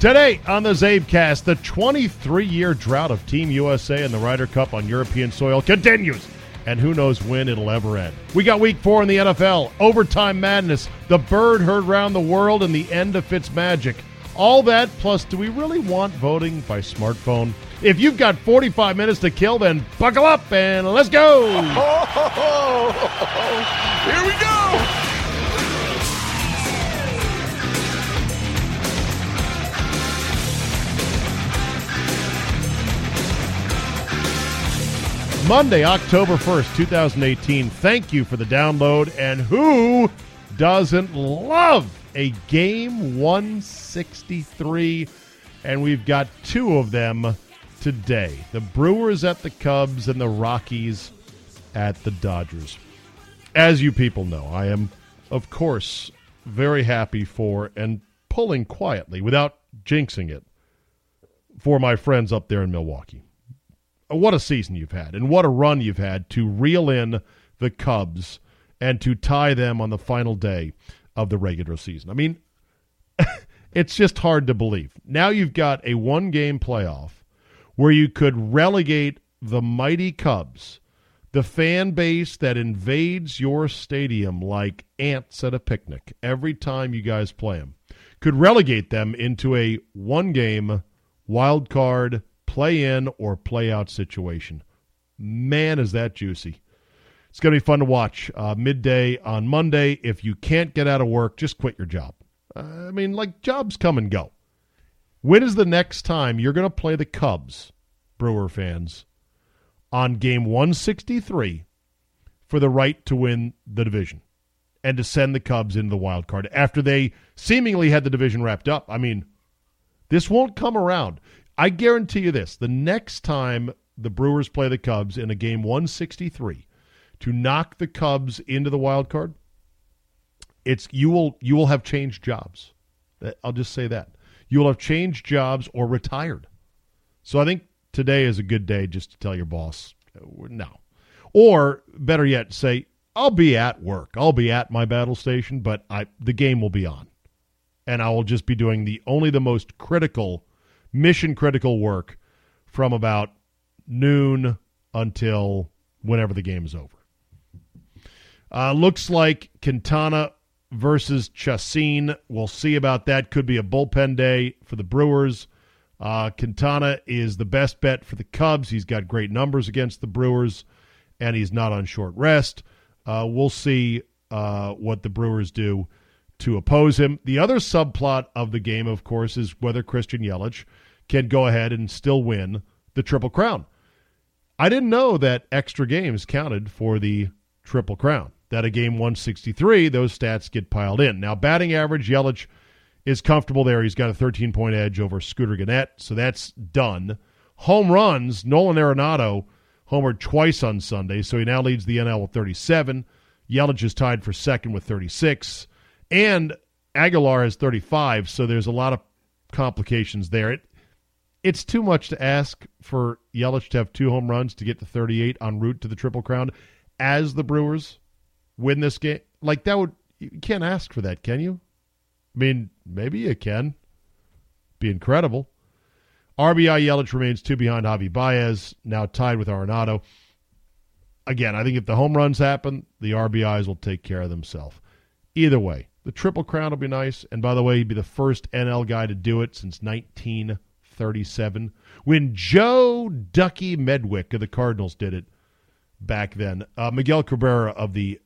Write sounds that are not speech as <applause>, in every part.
Today on the Czabecast, the 23 year drought of Team USA and the Ryder Cup on European soil continues. And who knows when it'll ever end. We got week four in the NFL, overtime madness, the bird heard round the world, and the end of Fitz Magic. All that, plus, do we really want voting by smartphone? If you've got 45 minutes to kill, then buckle up and let's go! <laughs> Here we go! Monday, October 1st, 2018. Thank you for the download. And who doesn't love a game 163? And we've got two of them today the Brewers at the Cubs and the Rockies at the Dodgers. As you people know, I am, of course, very happy for and pulling quietly without jinxing it for my friends up there in Milwaukee what a season you've had and what a run you've had to reel in the Cubs and to tie them on the final day of the regular season. I mean, <laughs> it's just hard to believe. Now you've got a one game playoff where you could relegate the mighty Cubs, the fan base that invades your stadium like ants at a picnic every time you guys play them, could relegate them into a one game wild card play in or play out situation. Man, is that juicy. It's going to be fun to watch. Uh, midday on Monday. If you can't get out of work, just quit your job. Uh, I mean, like, jobs come and go. When is the next time you're going to play the Cubs, Brewer fans, on game 163 for the right to win the division and to send the Cubs into the wild card after they seemingly had the division wrapped up? I mean, this won't come around. I guarantee you this: the next time the Brewers play the Cubs in a game 163 to knock the Cubs into the wild card, it's you will you will have changed jobs. I'll just say that you will have changed jobs or retired. So I think today is a good day just to tell your boss uh, no, or better yet, say I'll be at work. I'll be at my battle station, but I the game will be on, and I will just be doing the only the most critical mission critical work from about noon until whenever the game is over. Uh, looks like Quintana versus Chacin. We'll see about that. Could be a bullpen day for the Brewers. Uh, Quintana is the best bet for the Cubs. He's got great numbers against the Brewers, and he's not on short rest. Uh, we'll see uh, what the Brewers do to oppose him. The other subplot of the game, of course, is whether Christian Yelich can go ahead and still win the Triple Crown. I didn't know that extra games counted for the Triple Crown. That a game 163, those stats get piled in. Now, batting average, Yelich is comfortable there. He's got a 13 point edge over Scooter Gennett, so that's done. Home runs, Nolan Arenado homered twice on Sunday, so he now leads the NL with 37. Yelich is tied for second with 36. And Aguilar is 35, so there's a lot of complications there. It, it's too much to ask for Yelich to have two home runs to get to 38 en route to the Triple Crown as the Brewers win this game. Like, that would, you can't ask for that, can you? I mean, maybe you can. Be incredible. RBI Yelich remains two behind Javi Baez, now tied with Arenado. Again, I think if the home runs happen, the RBIs will take care of themselves. Either way, the Triple Crown will be nice. And by the way, he'd be the first NL guy to do it since 1937 when Joe Ducky Medwick of the Cardinals did it back then. Uh, Miguel Cabrera of the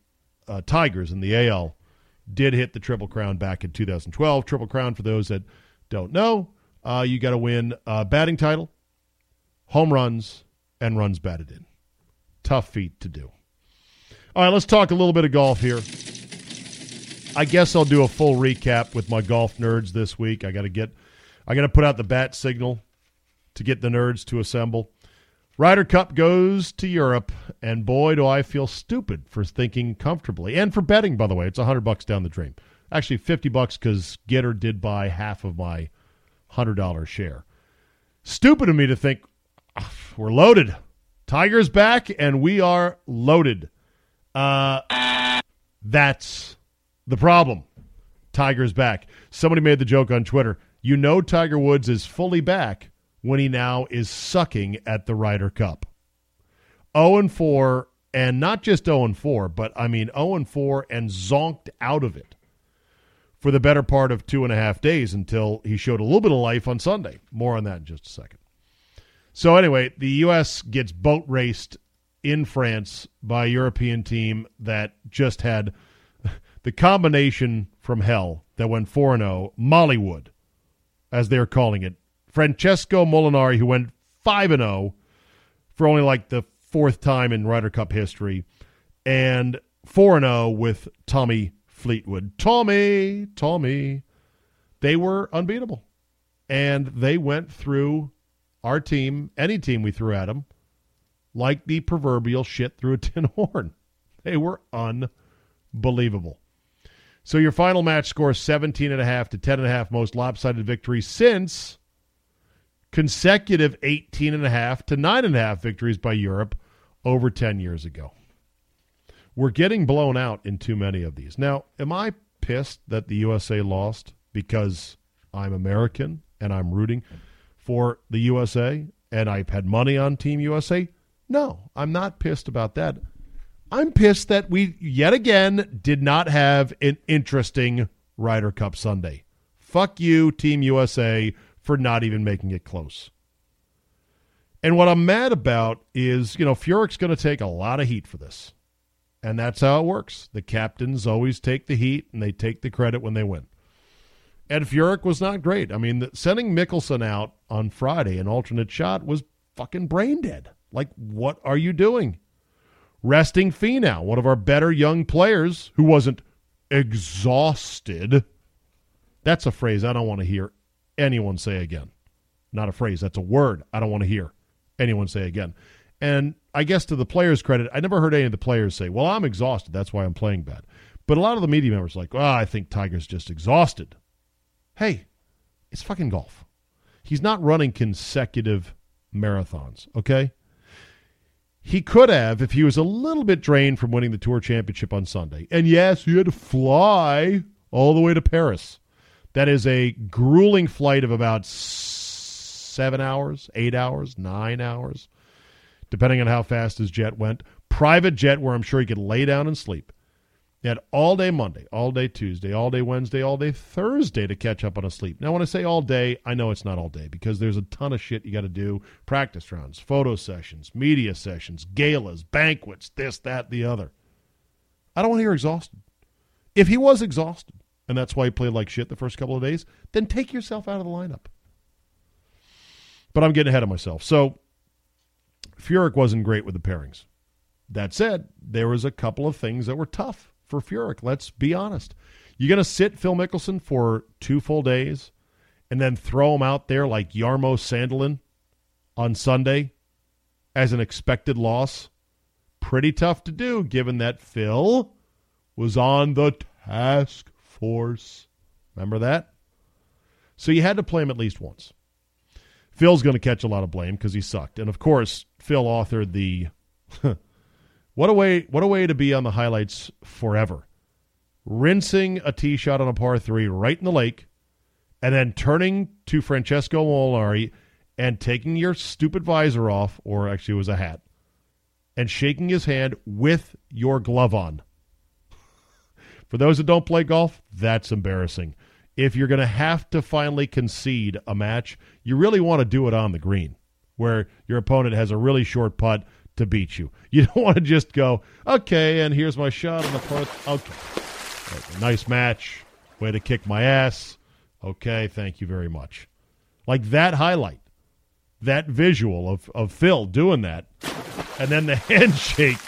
uh, Tigers in the AL did hit the Triple Crown back in 2012. Triple Crown, for those that don't know, uh, you got to win a batting title, home runs, and runs batted in. Tough feat to do. All right, let's talk a little bit of golf here. I guess I'll do a full recap with my golf nerds this week. I got to get, I got to put out the bat signal to get the nerds to assemble. Ryder Cup goes to Europe, and boy, do I feel stupid for thinking comfortably and for betting. By the way, it's hundred bucks down the drain. Actually, fifty bucks because Getter did buy half of my hundred dollar share. Stupid of me to think we're loaded. Tigers back, and we are loaded. Uh, that's the problem. Tigers back. Somebody made the joke on Twitter. You know Tiger Woods is fully back when he now is sucking at the Ryder Cup. 0 and 4, and not just 0 and 4, but I mean 0 and 4 and zonked out of it for the better part of two and a half days until he showed a little bit of life on Sunday. More on that in just a second. So, anyway, the U.S. gets boat raced in France by a European team that just had the combination from hell that went 4 0, Mollywood, as they're calling it, Francesco Molinari, who went 5 0 for only like the fourth time in Ryder Cup history, and 4 0 with Tommy Fleetwood. Tommy, Tommy. They were unbeatable. And they went through our team, any team we threw at them, like the proverbial shit through a tin <laughs> horn. They were unbelievable. So your final match score 17 and a half to 10 and a half most lopsided victories since consecutive 18 and a half to 9 and a half victories by Europe over 10 years ago. We're getting blown out in too many of these. Now, am I pissed that the USA lost because I'm American and I'm rooting for the USA and I've had money on Team USA? No, I'm not pissed about that. I'm pissed that we yet again did not have an interesting Ryder Cup Sunday. Fuck you, Team USA, for not even making it close. And what I'm mad about is, you know, Furyk's going to take a lot of heat for this. And that's how it works. The captains always take the heat and they take the credit when they win. And Furyk was not great. I mean, sending Mickelson out on Friday, an alternate shot, was fucking brain dead. Like, what are you doing? Resting Finau, one of our better young players who wasn't exhausted. That's a phrase I don't want to hear anyone say again. Not a phrase, that's a word I don't want to hear anyone say again. And I guess to the players' credit, I never heard any of the players say, Well, I'm exhausted. That's why I'm playing bad. But a lot of the media members like, Well, I think Tiger's just exhausted. Hey, it's fucking golf. He's not running consecutive marathons, okay? He could have if he was a little bit drained from winning the Tour Championship on Sunday. And yes, he had to fly all the way to Paris. That is a grueling flight of about seven hours, eight hours, nine hours, depending on how fast his jet went. Private jet where I'm sure he could lay down and sleep. He had all day Monday, all day Tuesday, all day Wednesday, all day Thursday to catch up on his sleep. Now, when I say all day, I know it's not all day because there's a ton of shit you got to do practice rounds, photo sessions, media sessions, galas, banquets, this, that, the other. I don't want to hear exhausted. If he was exhausted, and that's why he played like shit the first couple of days, then take yourself out of the lineup. But I'm getting ahead of myself. So, Furyk wasn't great with the pairings. That said, there was a couple of things that were tough for Furyk. Let's be honest. You're going to sit Phil Mickelson for two full days and then throw him out there like Jarmo Sandelin on Sunday as an expected loss? Pretty tough to do given that Phil was on the task force. Remember that? So you had to play him at least once. Phil's going to catch a lot of blame because he sucked. And of course, Phil authored the <laughs> What a way! What a way to be on the highlights forever. Rinsing a tee shot on a par three right in the lake, and then turning to Francesco Molinari and taking your stupid visor off, or actually it was a hat, and shaking his hand with your glove on. <laughs> For those that don't play golf, that's embarrassing. If you're going to have to finally concede a match, you really want to do it on the green, where your opponent has a really short putt to beat you. <laughs> You don't want to just go, okay, and here's my shot on the fourth. Okay. okay. Nice match. Way to kick my ass. Okay, thank you very much. Like that highlight, that visual of, of Phil doing that, and then the <laughs> handshake.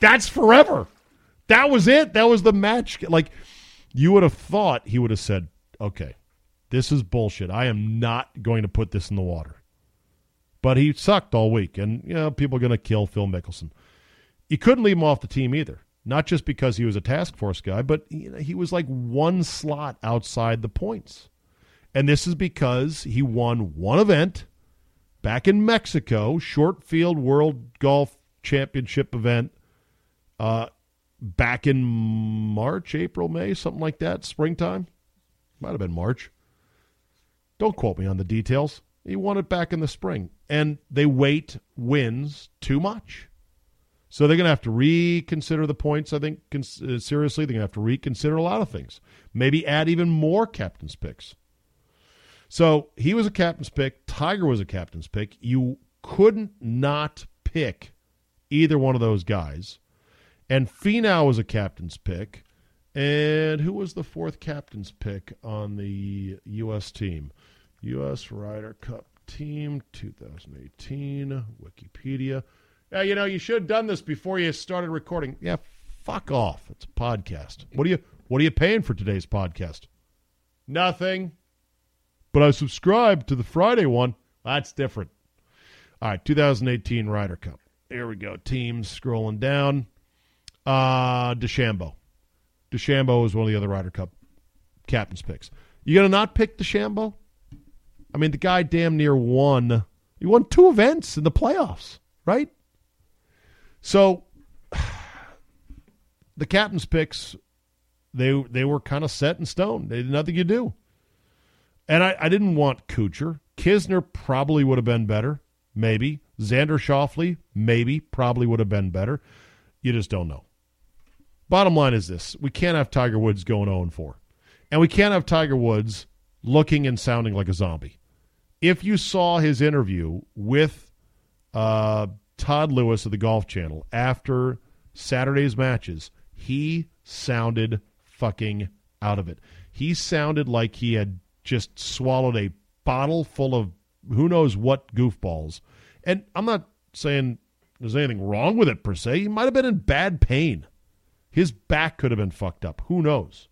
That's forever. That was it. That was the match. Like, you would have thought he would have said, okay, this is bullshit. I am not going to put this in the water but he sucked all week, and you know people are going to kill Phil Mickelson. You couldn't leave him off the team either, not just because he was a task force guy, but you know, he was like one slot outside the points, and this is because he won one event back in Mexico, short field World Golf Championship event, uh, back in March, April, May, something like that, springtime, might have been March Don't quote me on the details. He won it back in the spring. And they weight wins too much. So they're going to have to reconsider the points, I think, uh, seriously. They're going to have to reconsider a lot of things. Maybe add even more captain's picks. So he was a captain's pick. Tiger was a captain's pick. You couldn't not pick either one of those guys. And Finau was a captain's pick. And who was the fourth captain's pick on the U.S. team? U.S. Ryder Cup team 2018, Wikipedia. Yeah, you know, you should have done this before you started recording. Yeah, fuck off. It's a podcast. What are you what are you paying for today's podcast? Nothing. But I subscribed to the Friday one. That's different. All right, 2018 Ryder Cup. Here we go. Teams scrolling down. Uh DeChambeau. DeChambeau is one of the other Ryder Cup captain's picks. You gonna not pick DeChambeau? I mean, the guy damn near won. He won two events in the playoffs, right? So <sighs> the captain's picks, they they were kind of set in stone. They did nothing you do. And I, I didn't want Kuchar. Kisner probably would have been better, maybe. Xander Schauffele, maybe, probably would have been better. You just don't know. Bottom line is this we can't have Tiger Woods going 0 4. And we can't have Tiger Woods looking and sounding like a zombie. If you saw his interview with uh, Todd Lewis of the Golf Channel after Saturday's matches, he sounded fucking out of it. He sounded like he had just swallowed a bottle full of who knows what goofballs. And I'm not saying there's anything wrong with it per se. He might have been in bad pain. His back could have been fucked up. Who knows?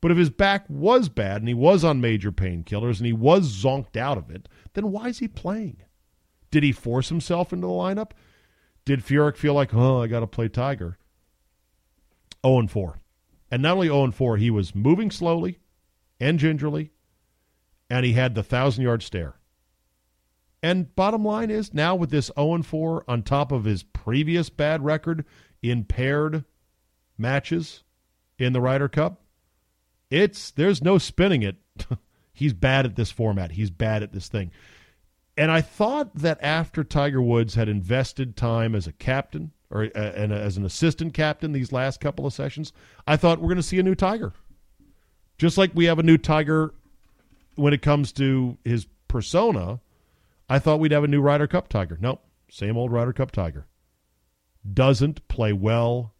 But if his back was bad and he was on major painkillers and he was zonked out of it, then why is he playing? Did he force himself into the lineup? Did Furyk feel like, oh, I got to play Tiger? 0 and 4. And not only 0 and 4, he was moving slowly and gingerly, and he had the thousand yard stare. And bottom line is now with this 0 and 4 on top of his previous bad record in paired matches in the Ryder Cup, it's there's no spinning it. <laughs> He's bad at this format. He's bad at this thing. And I thought that after Tiger Woods had invested time as a captain or uh, and as an assistant captain these last couple of sessions, I thought we're going to see a new Tiger. Just like we have a new Tiger when it comes to his persona, I thought we'd have a new Ryder Cup Tiger. Nope, same old Ryder Cup Tiger. Doesn't play well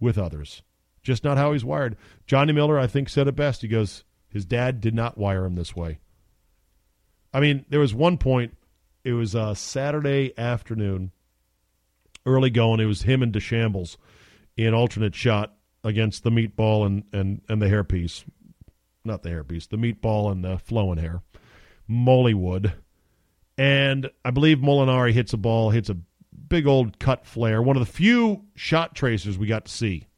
with others. Just not how he's wired. Johnny Miller, I think, said it best. He goes, his dad did not wire him this way. I mean, there was one point, it was a Saturday afternoon, early going. It was him and DeChambeau in alternate shot against the meatball and, and, and the hairpiece. Not the hairpiece, the meatball and the flowing hair. Mollywood. And I believe Molinari hits a ball, hits a big old cut flare. One of the few shot tracers we got to see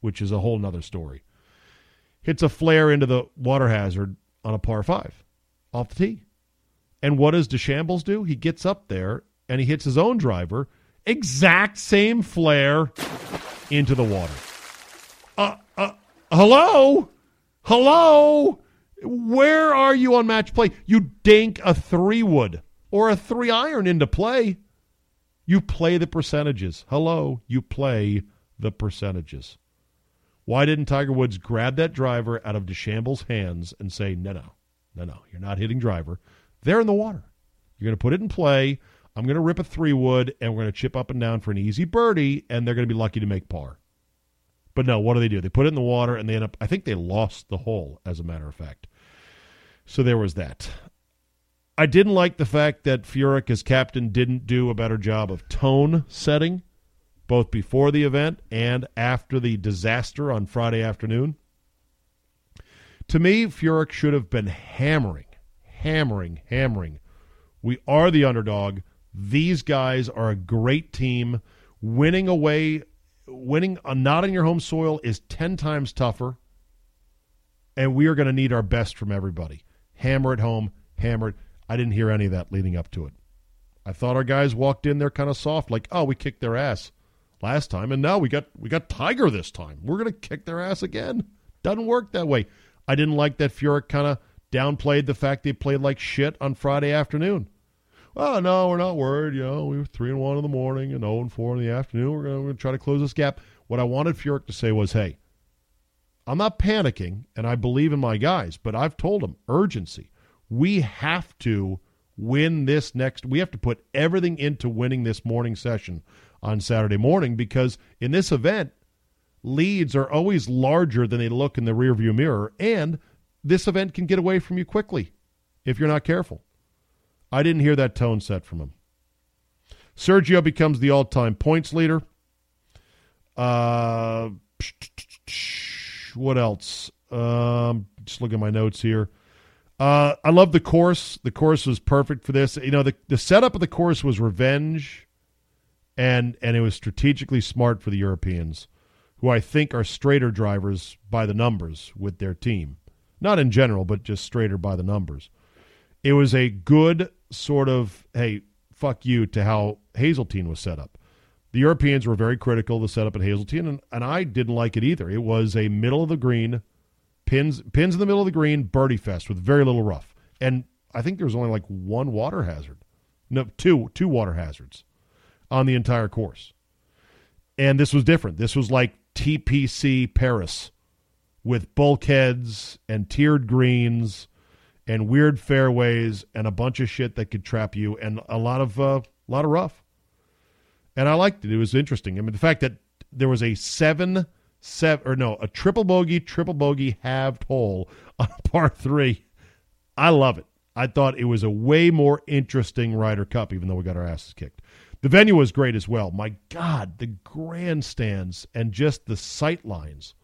which is a whole nother story. Hits a flare into the water hazard on a par five off the tee. And what does DeChambeau do? He gets up there and he hits his own driver, exact same flare into the water. Uh, uh, hello? Hello? Where are you on match play? You dink a three wood or a three iron into play. You play the percentages. Hello? You play the percentages. Why didn't Tiger Woods grab that driver out of DeChambeau's hands and say, no, no, no, no, you're not hitting driver. They're in the water. You're going to put it in play. I'm going to rip a three wood, and we're going to chip up and down for an easy birdie, and they're going to be lucky to make par. But no, what do they do? They put it in the water, and they end up, I think they lost the hole, as a matter of fact. So there was that. I didn't like the fact that Furyk, as captain, didn't do a better job of tone setting both before the event and after the disaster on Friday afternoon. To me, Furyk should have been hammering, hammering, hammering. We are the underdog. These guys are a great team. Winning away, winning a not on your home soil is 10 times tougher. And we are going to need our best from everybody. Hammer it home, hammer it. I didn't hear any of that leading up to it. I thought our guys walked in there kind of soft, like, oh, we kicked their ass last time, and now we got we got Tiger this time. We're gonna kick their ass again. Doesn't work that way. I didn't like that Furyk kind of downplayed the fact they played like shit on Friday afternoon. Oh no, we're not worried. You know, we were three and one in the morning and zero and four in the afternoon. We're gonna, We're to try to close this gap. What I wanted Furyk to say was, "Hey, I'm not panicking, and I believe in my guys, but I've told them urgency. We have to win this next. We have to put everything into winning this morning session on Saturday morning because in this event, leads are always larger than they look in the rearview mirror, and this event can get away from you quickly if you're not careful. I didn't hear that tone set from him. Sergio becomes the all-time points leader. Uh, what else? Um, just look at my notes here. Uh, I love the course. The course was perfect for this. You know, the the setup of the course was revenge, and and it was strategically smart for the Europeans, who I think are straighter drivers by the numbers with their team, not in general, but just straighter by the numbers. It was a good sort of hey, fuck you to how Hazeltine was set up. The Europeans were very critical of the setup at Hazeltine, and, and I didn't like it either. It was a middle of the green Pins pins in the middle of the green, birdie fest with very little rough. And I think there was only like one water hazard. No, two two water hazards on the entire course. And this was different. This was like TPC Paris with bulkheads and tiered greens and weird fairways and a bunch of shit that could trap you and a lot of uh, a lot of rough. And I liked it. It was interesting. I mean, the fact that there was a seven seven or no, a triple bogey, triple bogey halved hole <laughs> on par three. I love it. I thought it was a way more interesting Ryder Cup, even though we got our asses kicked. The venue was great as well. My God, the grandstands and just the sight lines.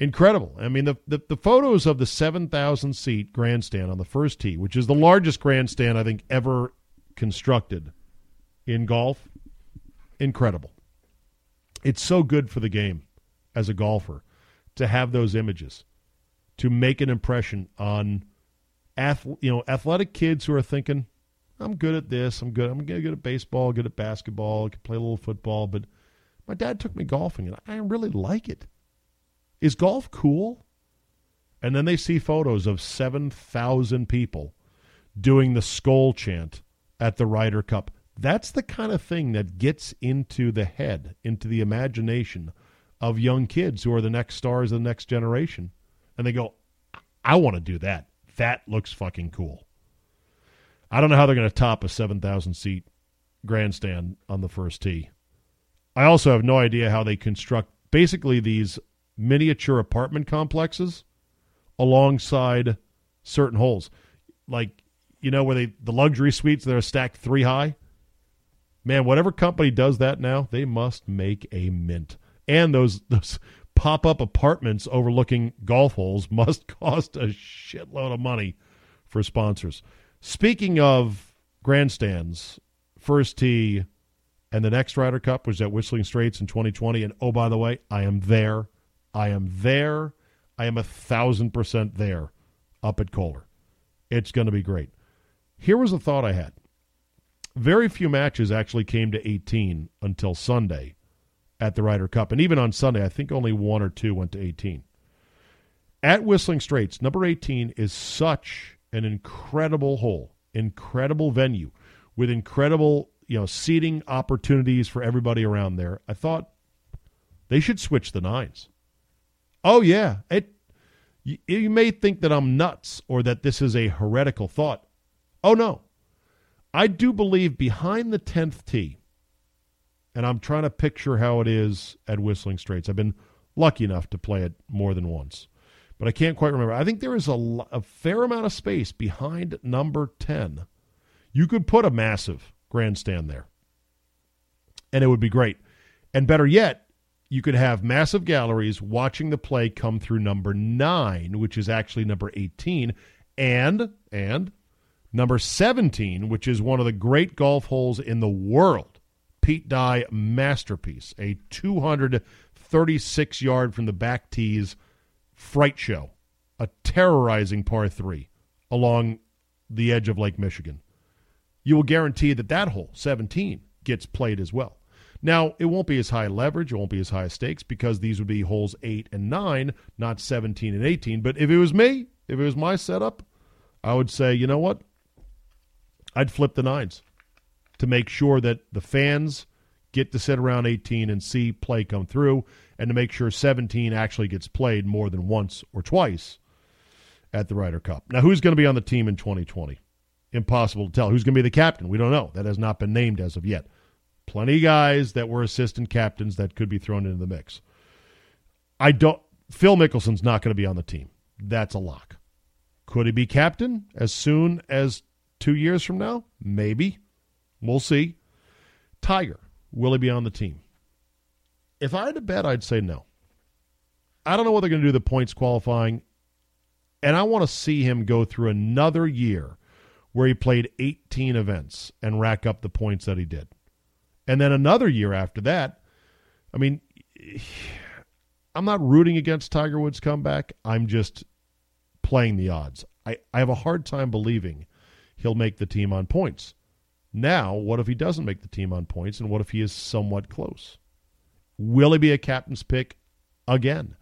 Incredible. I mean, the, the, the photos of the 7,000 seat grandstand on the first tee, which is the largest grandstand I think ever constructed in golf, incredible. It's so good for the game as a golfer to have those images, to make an impression on ath- you know athletic kids who are thinking, I'm good at this, I'm good, I'm good at baseball, good at basketball, I can play a little football, but my dad took me golfing and I really like it. Is golf cool? And then they see photos of 7,000 people doing the skull chant at the Ryder Cup. That's the kind of thing that gets into the head, into the imagination of young kids who are the next stars of the next generation. And they go, I want to do that. That looks fucking cool. I don't know how they're going to top a 7,000 seat grandstand on the first tee. I also have no idea how they construct basically these miniature apartment complexes alongside certain holes. Like, you know, where they the luxury suites that are stacked three high. Man, whatever company does that now, they must make a mint and those <laughs> those pop up apartments overlooking golf holes must <laughs> cost a shitload of money for sponsors. Speaking of grandstands, first tee and the next Ryder Cup was at Whistling Straits in 2020. And oh, by the way, I am there. I am there. I am a thousand percent there up at Kohler. It's going to be great. Here was a thought I had. Very few matches actually came to 18 until Sunday at the Ryder Cup. And even on Sunday, I think only one or two went to 18. At Whistling Straits, number 18 is such an incredible hole, incredible venue with incredible, you know, seating opportunities for everybody around there. I thought they should switch the nines. Oh yeah, it you, you may think that I'm nuts or that this is a heretical thought. Oh no. I do believe behind the 10th tee and I'm trying to picture how it is at Whistling Straits. I've been lucky enough to play it more than once, but I can't quite remember. I think there is a, a fair amount of space behind number 10. You could put a massive grandstand there, and it would be great. And better yet, you could have massive galleries watching the play come through number 9, which is actually number 18, and and number 17, which is one of the great golf holes in the world Pete Dye masterpiece, a 236 yard from the back tees fright show, a terrorizing par three along the edge of Lake Michigan. You will guarantee that that hole, 17, gets played as well. Now, it won't be as high leverage, it won't be as high stakes because these would be holes 8 and 9, not 17 and 18. But if it was me, if it was my setup, I would say, you know what? I'd flip the nines to make sure that the fans get to sit around 18 and see play come through, and to make sure 17 actually gets played more than once or twice at the Ryder Cup. Now, who's going to be on the team in 2020? Impossible to tell. Who's going to be the captain? We don't know. That has not been named as of yet. Plenty of guys that were assistant captains that could be thrown into the mix. I don't. Phil Mickelson's not going to be on the team. That's a lock. Could he be captain as soon as two years from now? Maybe. We'll see. Tiger, will he be on the team? If I had to bet, I'd say no. I don't know what they're going to do the points qualifying, and I want to see him go through another year where he played 18 events and rack up the points that he did. And then another year after that, I mean, <sighs> I'm not rooting against Tiger Woods' comeback. I'm just playing the odds. I, I have a hard time believing he'll make the team on points. Now, what if he doesn't make the team on points, and what if he is somewhat close? Will he be a captain's pick again?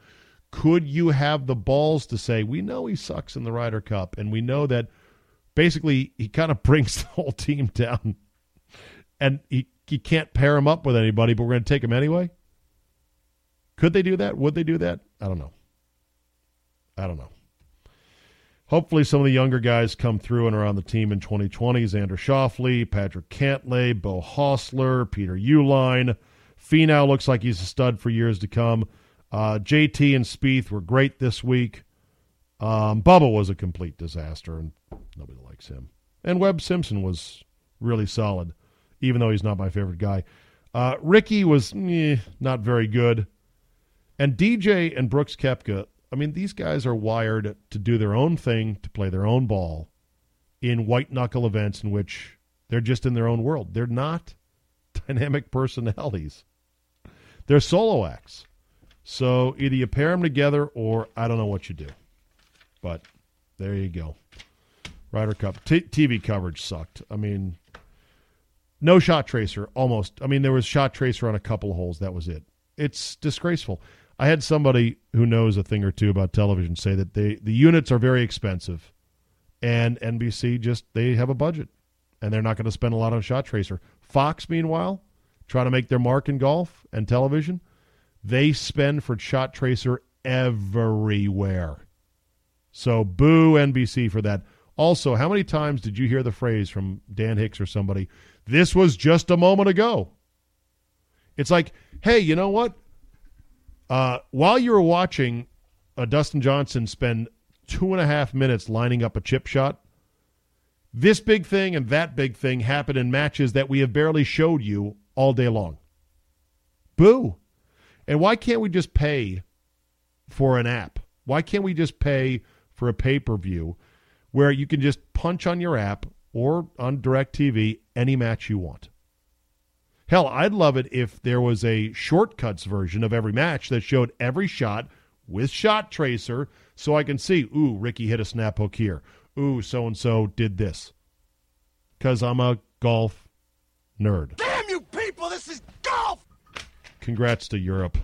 Could you have the balls to say, we know he sucks in the Ryder Cup, and we know that basically he kind of brings <laughs> the whole team down, and he, he can't pair him up with anybody, but we're going to take him anyway? Could they do that? Would they do that? I don't know. I don't know. Hopefully, some of the younger guys come through and are on the team in 2020. Xander Schauffele, Patrick Cantlay, Beau Hossler, Peter Uihlein. Finau looks like he's a stud for years to come. Uh, JT and Spieth were great this week. Um, Bubba was a complete disaster, and nobody likes him. And Webb Simpson was really solid, even though he's not my favorite guy. Uh, Rickie was eh, not very good. And DJ and Brooks Koepka I mean, these guys are wired to do their own thing, to play their own ball in white knuckle events in which they're just in their own world. They're not <laughs> dynamic personalities, they're solo acts. So either you pair them together or I don't know what you do. But there you go. Ryder Cup. T- TV coverage sucked. I mean, no shot tracer almost. I mean, there was shot tracer on a couple of holes. That was it. It's disgraceful. I had somebody who knows a thing or two about television say that they the units are very expensive, and NBC just they have a budget, and they're not going to spend a lot on shot tracer. Fox, meanwhile, trying to make their mark in golf and television, they spend for shot tracer everywhere. So boo NBC for that. Also, how many times did you hear the phrase from Dan Hicks or somebody? This was just a moment ago. It's like, hey, you know what? Uh, while you were watching uh, Dustin Johnson spend two and a half minutes lining up a chip shot, this big thing and that big thing happen in matches that we have barely showed you all day long. Boo. And why can't we just pay for an app? Why can't we just pay for a pay per view where you can just punch on your app or on DirecTV any match you want? Hell, I'd love it if there was a shortcuts version of every match that showed every shot with shot tracer so I can see, ooh, Rickie hit a snap hook here. Ooh, so and so did this. Because I'm a golf nerd. Damn you people, this is golf! Congrats to Europe,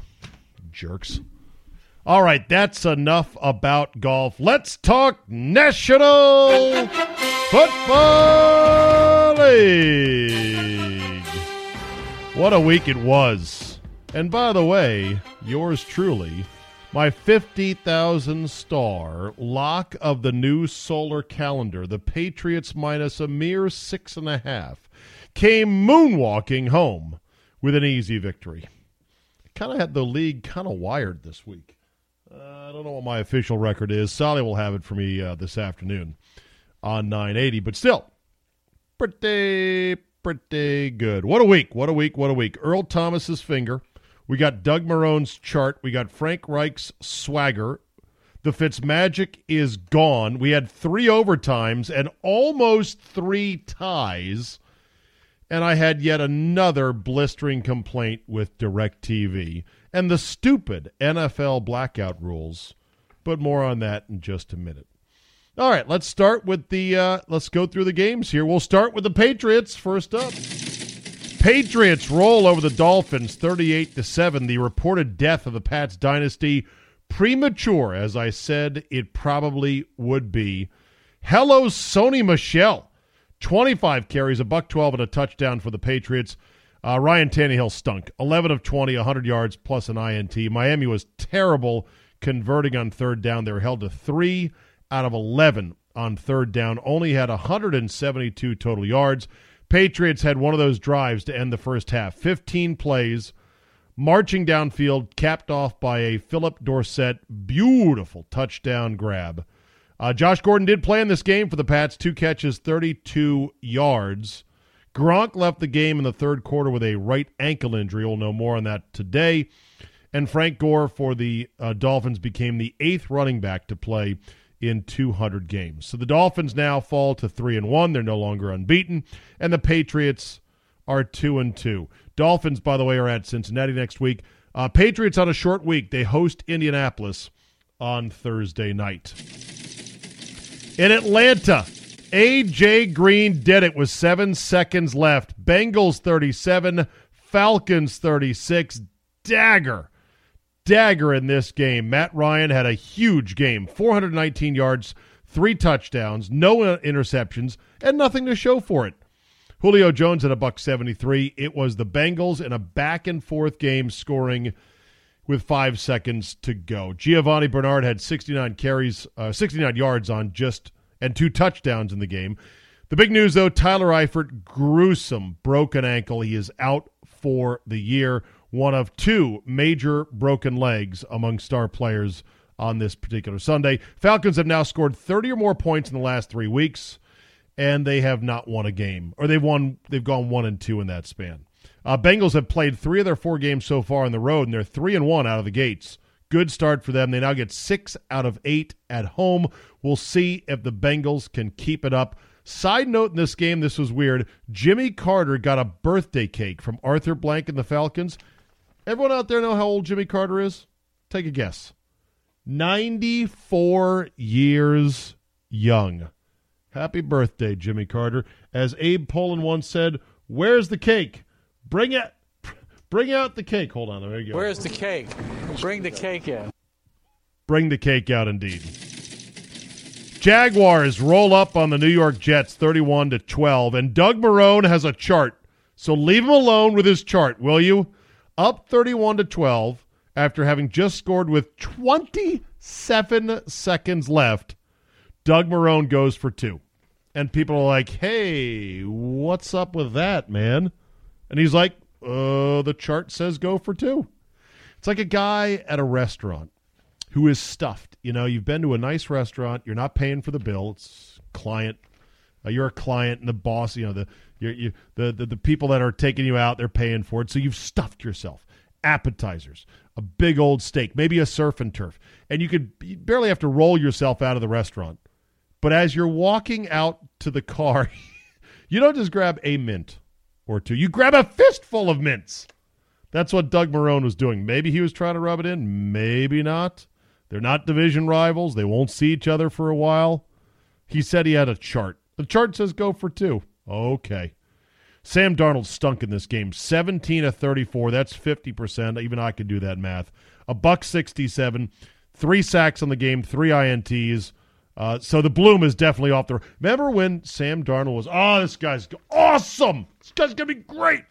jerks. All right, that's enough about golf. Let's talk National Football League. What a week it was. And by the way, yours truly, my 50,000 star lock of the new solar calendar, the Patriots minus a mere six and a half, came moonwalking home with an easy victory. Kind of had the league kind of wired this week. Uh, I don't know what my official record is. Sally will have it for me uh, this afternoon on 980, but still, pretty, pretty good. What a week. What a week. What a week. Earl Thomas's finger. We got Doug Marrone's chart. We got Frank Reich's swagger. The Fitz magic is gone. We had three overtimes and almost three ties. And I had yet another blistering complaint with DirecTV and the stupid NFL blackout rules. But more on that in just a minute. All right, let's start with the. Uh, let's go through the games here. We'll start with the Patriots first up. Patriots roll over the Dolphins, thirty-eight to seven. The reported death of the Pats dynasty premature, as I said it probably would be. Hello, Sony Michel. 25 carries, a buck 12, and a touchdown for the Patriots. Uh, Ryan Tannehill stunk. 11 of 20, 100 yards plus an INT. Miami was terrible converting on third down. They were held to three out of 11 on third down, only had 172 total yards. Patriots had one of those drives to end the first half 15 plays, marching downfield, capped off by a Phillip Dorsett beautiful touchdown grab. Uh, Josh Gordon did play in this game for the Pats, two catches, 32 yards. Gronk left the game in the third quarter with a right ankle injury. We'll know more on that today. And Frank Gore for the uh, Dolphins became the eighth running back to play in 200 games. So the Dolphins now fall to 3 and 1. They're no longer unbeaten, and the Patriots are 2 and 2. Dolphins by the way are at Cincinnati next week. Uh, Patriots on a short week. They host Indianapolis on Thursday night. In Atlanta, AJ Green did it with 7 seconds left. Bengals 37, Falcons 36. Dagger dagger in this game. Matt Ryan had a huge game 419 yards, three touchdowns, no interceptions, and nothing to show for it. Julio Jones at a buck 73. It was the Bengals in a back and forth game scoring with five seconds to go. Giovani Bernard had 69 carries, uh, 69 yards on just and two touchdowns in the game. The big news, though, Tyler Eifert, gruesome broken ankle. He is out for the year one of two major broken legs among star players on this particular Sunday. Falcons have now scored 30 or more points in the last three weeks, and they have not won a game, or they've won. They've gone one and two in that span. Uh, Bengals have played three of their four games so far on the road, and they're three and one out of the gates. Good start for them. They now get six out of eight at home. We'll see if the Bengals can keep it up. Side note in this game, this was weird. Jimmy Carter got a birthday cake from Arthur Blank and the Falcons. Everyone out there know how old Jimmy Carter is? Take a guess. 94 years young. Happy birthday, Jimmy Carter. As Abe Pollin once said, Where's the cake? Bring it. Bring out the cake. Hold on. There you go. Where's the cake? Bring the cake in. Bring the cake out, indeed. Jaguars roll up on the New York Jets 31 to 12, and Doug Marrone has a chart. So leave him alone with his chart, will you? up 31 to 12 after having just scored with 27 seconds left. Doug Marrone goes for two. And people are like, hey, what's up with that, man? And he's like, uh, the chart says go for two. It's like a guy at a restaurant who is stuffed. You know, you've been to a nice restaurant, you're not paying for the bill, it's client. Uh, you're a client, and the boss, you know, the you, the, the the people that are taking you out, they're paying for it. So you've stuffed yourself. Appetizers, a big old steak, maybe a surf and turf, and you could barely have to roll yourself out of the restaurant. But as you're walking out to the car, <laughs> you don't just grab a mint or two. You grab a fistful of mints. That's what Doug Marrone was doing. Maybe he was trying to rub it in, maybe not. They're not division rivals. They won't see each other for a while. He said he had a chart. The chart says go for two. Okay. Sam Darnold stunk in this game. 17 of 34. That's 50%. Even I could do that math. A buck 67. Three sacks on the game, three INTs. Uh, so the bloom is definitely off the. Remember when Sam Darnold was, oh, this guy's awesome. This guy's going to be great.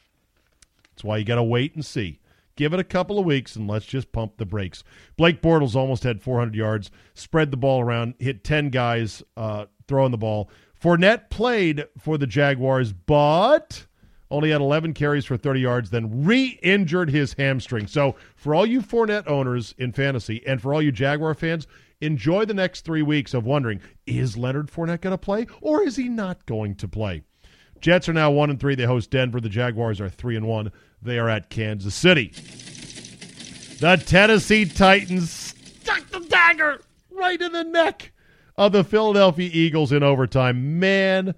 That's why you got to wait and see. Give it a couple of weeks and let's just pump the brakes. Blake Bortles almost had 400 yards, spread the ball around, hit 10 guys uh, throwing the ball. Fournette played for the Jaguars, but only had 11 carries for 30 yards, then re injured his hamstring. So, for all you Fournette owners in fantasy and for all you Jaguar fans, enjoy the next three weeks of wondering is Leonard Fournette going to play or is he not going to play? Jets are now 1 and 3. They host Denver. The Jaguars are 3 and 1. They are at Kansas City. The Tennessee Titans stuck the dagger right in the neck of the Philadelphia Eagles in overtime. Man,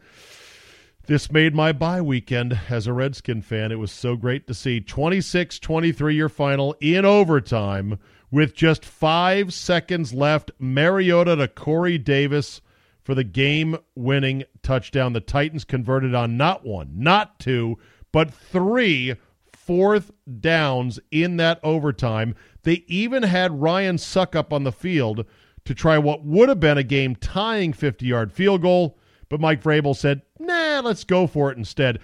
this made my bye weekend as a Redskin fan. It was so great to see 26 23 your final in overtime with just five seconds left. Mariota to Corey Davis for the game winning touchdown. The Titans converted on not one, not two, but three fourth downs in that overtime. They even had Ryan Succop on the field to try what would have been a game tying 50 yard field goal, but Mike Vrabel said, nah, let's go for it instead.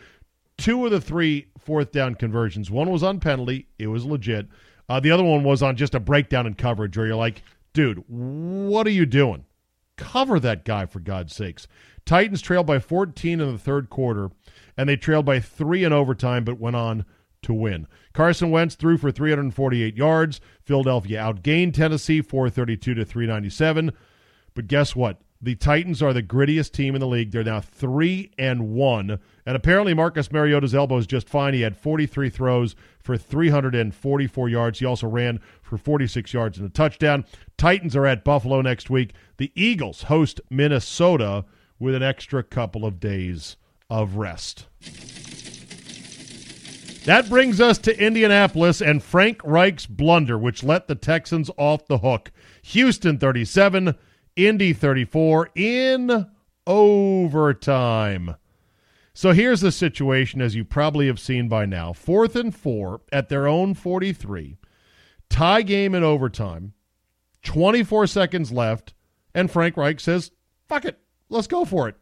Two of the three fourth down conversions, one was on penalty, it was legit. Uh, the other one was on just a breakdown in coverage where you're like, dude, what are you doing? Cover that guy for God's sakes. Titans trailed by 14 in the third quarter, and they trailed by three in overtime, but went on to win. Carson Wentz threw for 348 yards. Philadelphia outgained Tennessee 432 to 397. But guess what? The Titans are the grittiest team in the league. They're now 3 and 1. And apparently Marcus Mariota's elbow is just fine. He had 43 throws for 344 yards. He also ran for 46 yards and a touchdown. Titans are at Buffalo next week. The Eagles host Minnesota with an extra couple of days of rest. That brings us to Indianapolis and Frank Reich's blunder, which let the Texans off the hook. Houston 37, Indy 34 in overtime. So here's the situation, as you probably have seen by now. Fourth and four at their own 43. Tie game in overtime. 24 seconds left. And Frank Reich says, fuck it. Let's go for it.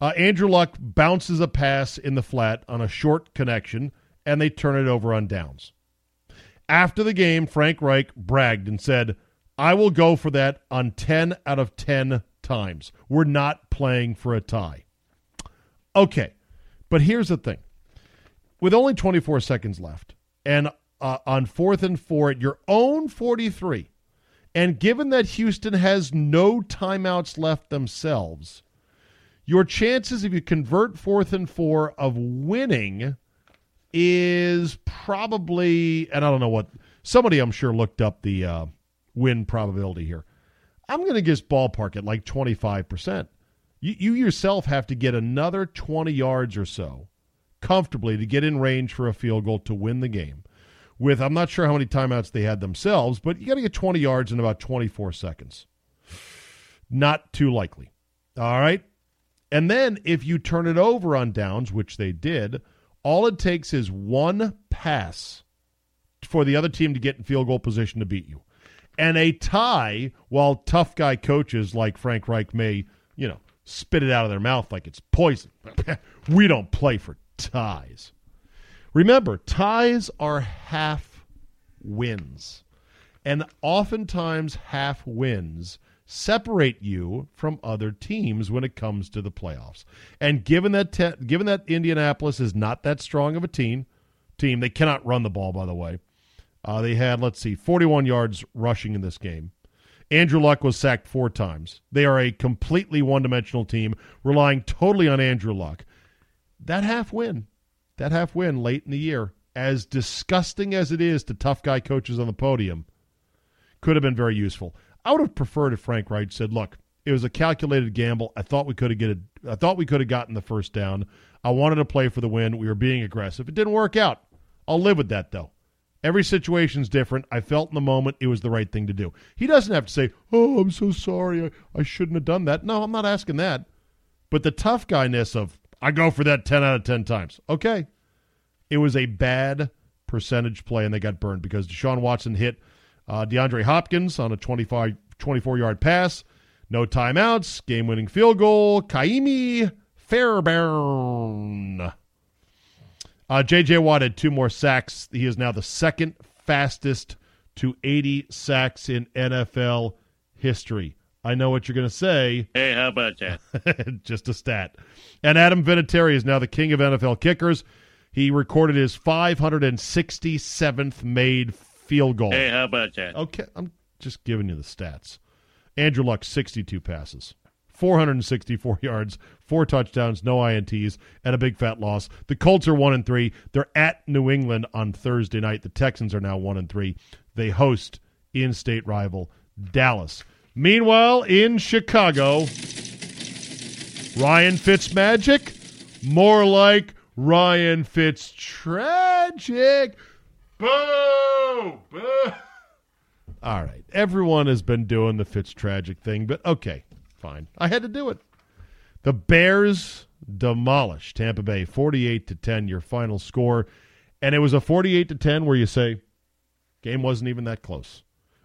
Uh, Andrew Luck bounces a pass in the flat on a short connection and they turn it over on downs. After the game, Frank Reich bragged and said, I will go for that on 10 out of 10 times. We're not playing for a tie. Okay, but here's the thing. With only 24 seconds left and uh, on fourth and four at your own 43, and given that Houston has no timeouts left themselves, your chances if you convert fourth and four of winning – is probably, and I don't know what, somebody I'm sure looked up the uh, win probability here. I'm going to just ballpark it like 25%. You, you yourself have to get another 20 yards or so comfortably to get in range for a field goal to win the game. With, I'm not sure how many timeouts they had themselves, but you got to get 20 yards in about 24 seconds. Not too likely. All right. And then if you turn it over on downs, which they did, all it takes is one pass for the other team to get in field goal position to beat you. And a tie, while tough guy coaches like Frank Reich may, you know, spit it out of their mouth like it's poison. <laughs> we don't play for ties. Remember, ties are half wins. And oftentimes, half wins separate you from other teams when it comes to the playoffs. And given that te- given that Indianapolis is not that strong of a team, team they cannot run the ball by the way. Uh, they had let's see 41 yards rushing in this game. Andrew Luck was sacked four times. They are a completely one-dimensional team relying totally on Andrew Luck. That half win, that half win late in the year, as disgusting as it is to tough guy coaches on the podium, could have been very useful. I would have preferred if Frank Reich said, "Look, it was a calculated gamble. I thought we could have get a, I thought we could have gotten the first down. I wanted to play for the win. We were being aggressive. It didn't work out. I'll live with that though. Every situation's different. I felt in the moment it was the right thing to do. He doesn't have to say, "Oh, I'm so sorry. I, I shouldn't have done that." No, I'm not asking that. But the tough guyness of I go for that 10 out of 10 times. Okay. It was a bad percentage play and they got burned because Deshaun Watson hit uh, DeAndre Hopkins on a 25, 24 yard pass. No timeouts. Game winning field goal. Kaimi Fairbairn. Uh, J.J. Watt had two more sacks. He is now the second fastest to 80 sacks in NFL history. I know what you're going to say. Hey, how about that? <laughs> Just a stat. And Adam Vinatieri is now the king of NFL kickers. He recorded his 567th made field goal. Hey, how about that? Okay, I'm just giving you the stats. Andrew Luck, 62 passes, 464 <laughs> yards, four touchdowns, no INTs, and a big fat loss. The Colts are one and three. They're at New England on Thursday night. The Texans are now one and three. They host in-state rival Dallas. Meanwhile, in Chicago, Ryan Fitzmagic, more like Ryan Fitztragic. Boo! Boo! <laughs> All right. Everyone has been doing the Fitz tragic thing, but okay, fine. I had to do it. The Bears demolished Tampa Bay 48 to 10 your final score, and it was a 48 to 10 where you say game wasn't even that close.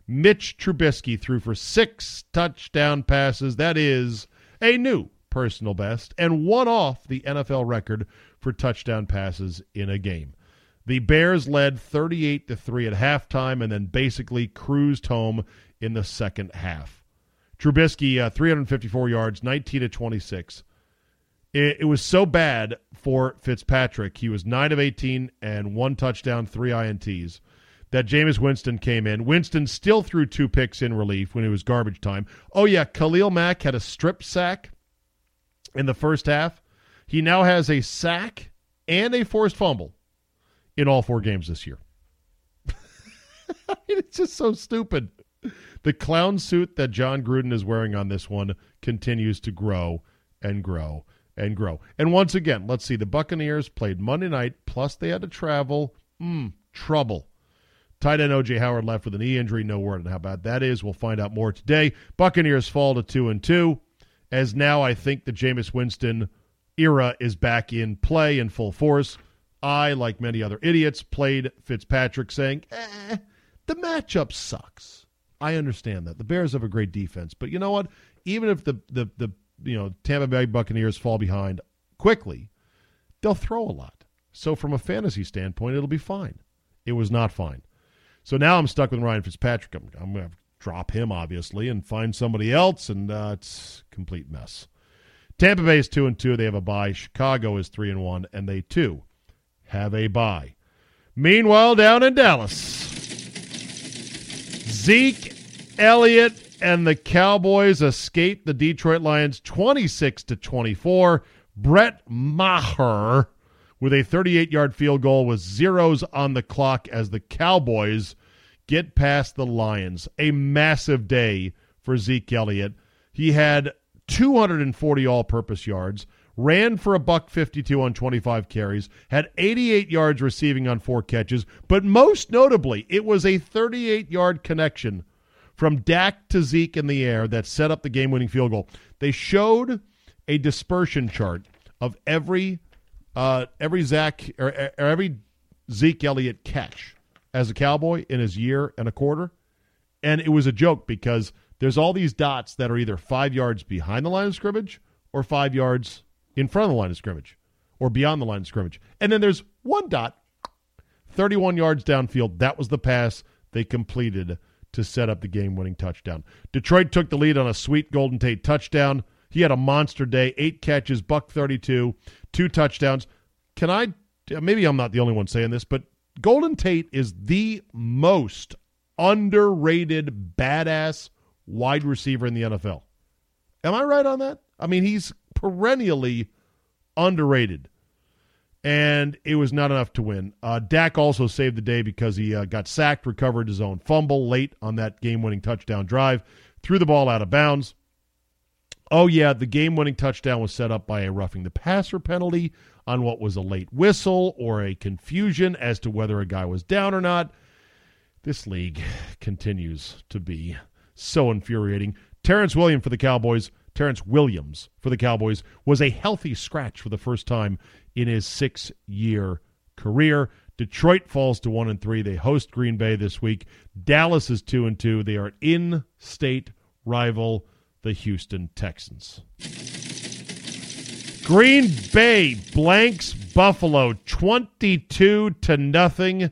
Mitch Trubisky threw for six touchdown passes. That is a new personal best and one off the NFL record for touchdown passes in a game. The Bears led 38 to 3 at halftime and then basically cruised home in the second half. Trubisky uh, 354 yards, 19 to 26. It, it was so bad for Fitzpatrick. He was 9 of 18 and one touchdown, three INTs that Jameis Winston came in. Winston still threw two picks in relief when it was garbage time. Oh, yeah, Khalil Mack had a strip sack in the first half. He now has a sack and a forced fumble in all four games this year. <laughs> It's just so stupid. The clown suit that Jon Gruden is wearing on this one continues to grow and grow and grow. And once again, let's see. The Buccaneers played Monday night, plus they had to travel. Mm, trouble. Tight end OJ Howard left with a knee injury. No word on how bad that is. We'll find out more today. Buccaneers fall to two and two, as now I think the Jameis Winston era is back in play in full force. I, like many other idiots, played Fitzpatrick saying, eh, the matchup sucks. I understand that. The Bears have a great defense, but you know what? Even if the the, the you know Tampa Bay Buccaneers fall behind quickly, they'll throw a lot. So from a fantasy standpoint, it'll be fine. It was not fine. So now I'm stuck with Ryan Fitzpatrick. I'm, I'm going to drop him, obviously, and find somebody else, and uh, it's a complete mess. Tampa Bay is two and two. They have a bye. Chicago is three and one, and they too have a bye. Meanwhile, down in Dallas, Zeke Elliott and the Cowboys escape the Detroit Lions 26 to 24. Brett Maher with a 38 yard field goal with zeros on the clock as the Cowboys get past the Lions. A massive day for Zeke Elliott. He had 240 all purpose yards, ran for a buck 52 on 25 carries, had 88 yards receiving on four catches, but most notably, it was a 38 yard connection from Dak to Zeke in the air that set up the game winning field goal. They showed a dispersion chart of every uh, every Zach or, or every Zeke Elliott catch as a Cowboy in his year and a quarter, and it was a joke because there's all these dots that are either five yards behind the line of scrimmage or five yards in front of the line of scrimmage or beyond the line of scrimmage, and then there's one dot, 31 yards downfield. That was the pass they completed to set up the game-winning touchdown. Detroit took the lead on a sweet Golden Tate touchdown. He had a monster day, eight catches, buck 32, two touchdowns. Can I, maybe I'm not the only one saying this, but Golden Tate is the most underrated badass wide receiver in the NFL. Am I right on that? I mean, he's perennially underrated. And it was not enough to win. Uh, Dak also saved the day because he uh, got sacked, recovered his own fumble late on that game winning touchdown drive, threw the ball out of bounds. Oh, yeah, the game winning touchdown was set up by a roughing the passer penalty on what was a late whistle or a confusion as to whether a guy was down or not. This league continues to be so infuriating. Terrance Williams for the Cowboys, Terrance Williams for the Cowboys was a healthy scratch for the first time in his 6-year career. Detroit falls to 1 and 3. They host Green Bay this week. Dallas is 2 and 2. They are in-state rival the Houston Texans. Green Bay blanks Buffalo 22 to nothing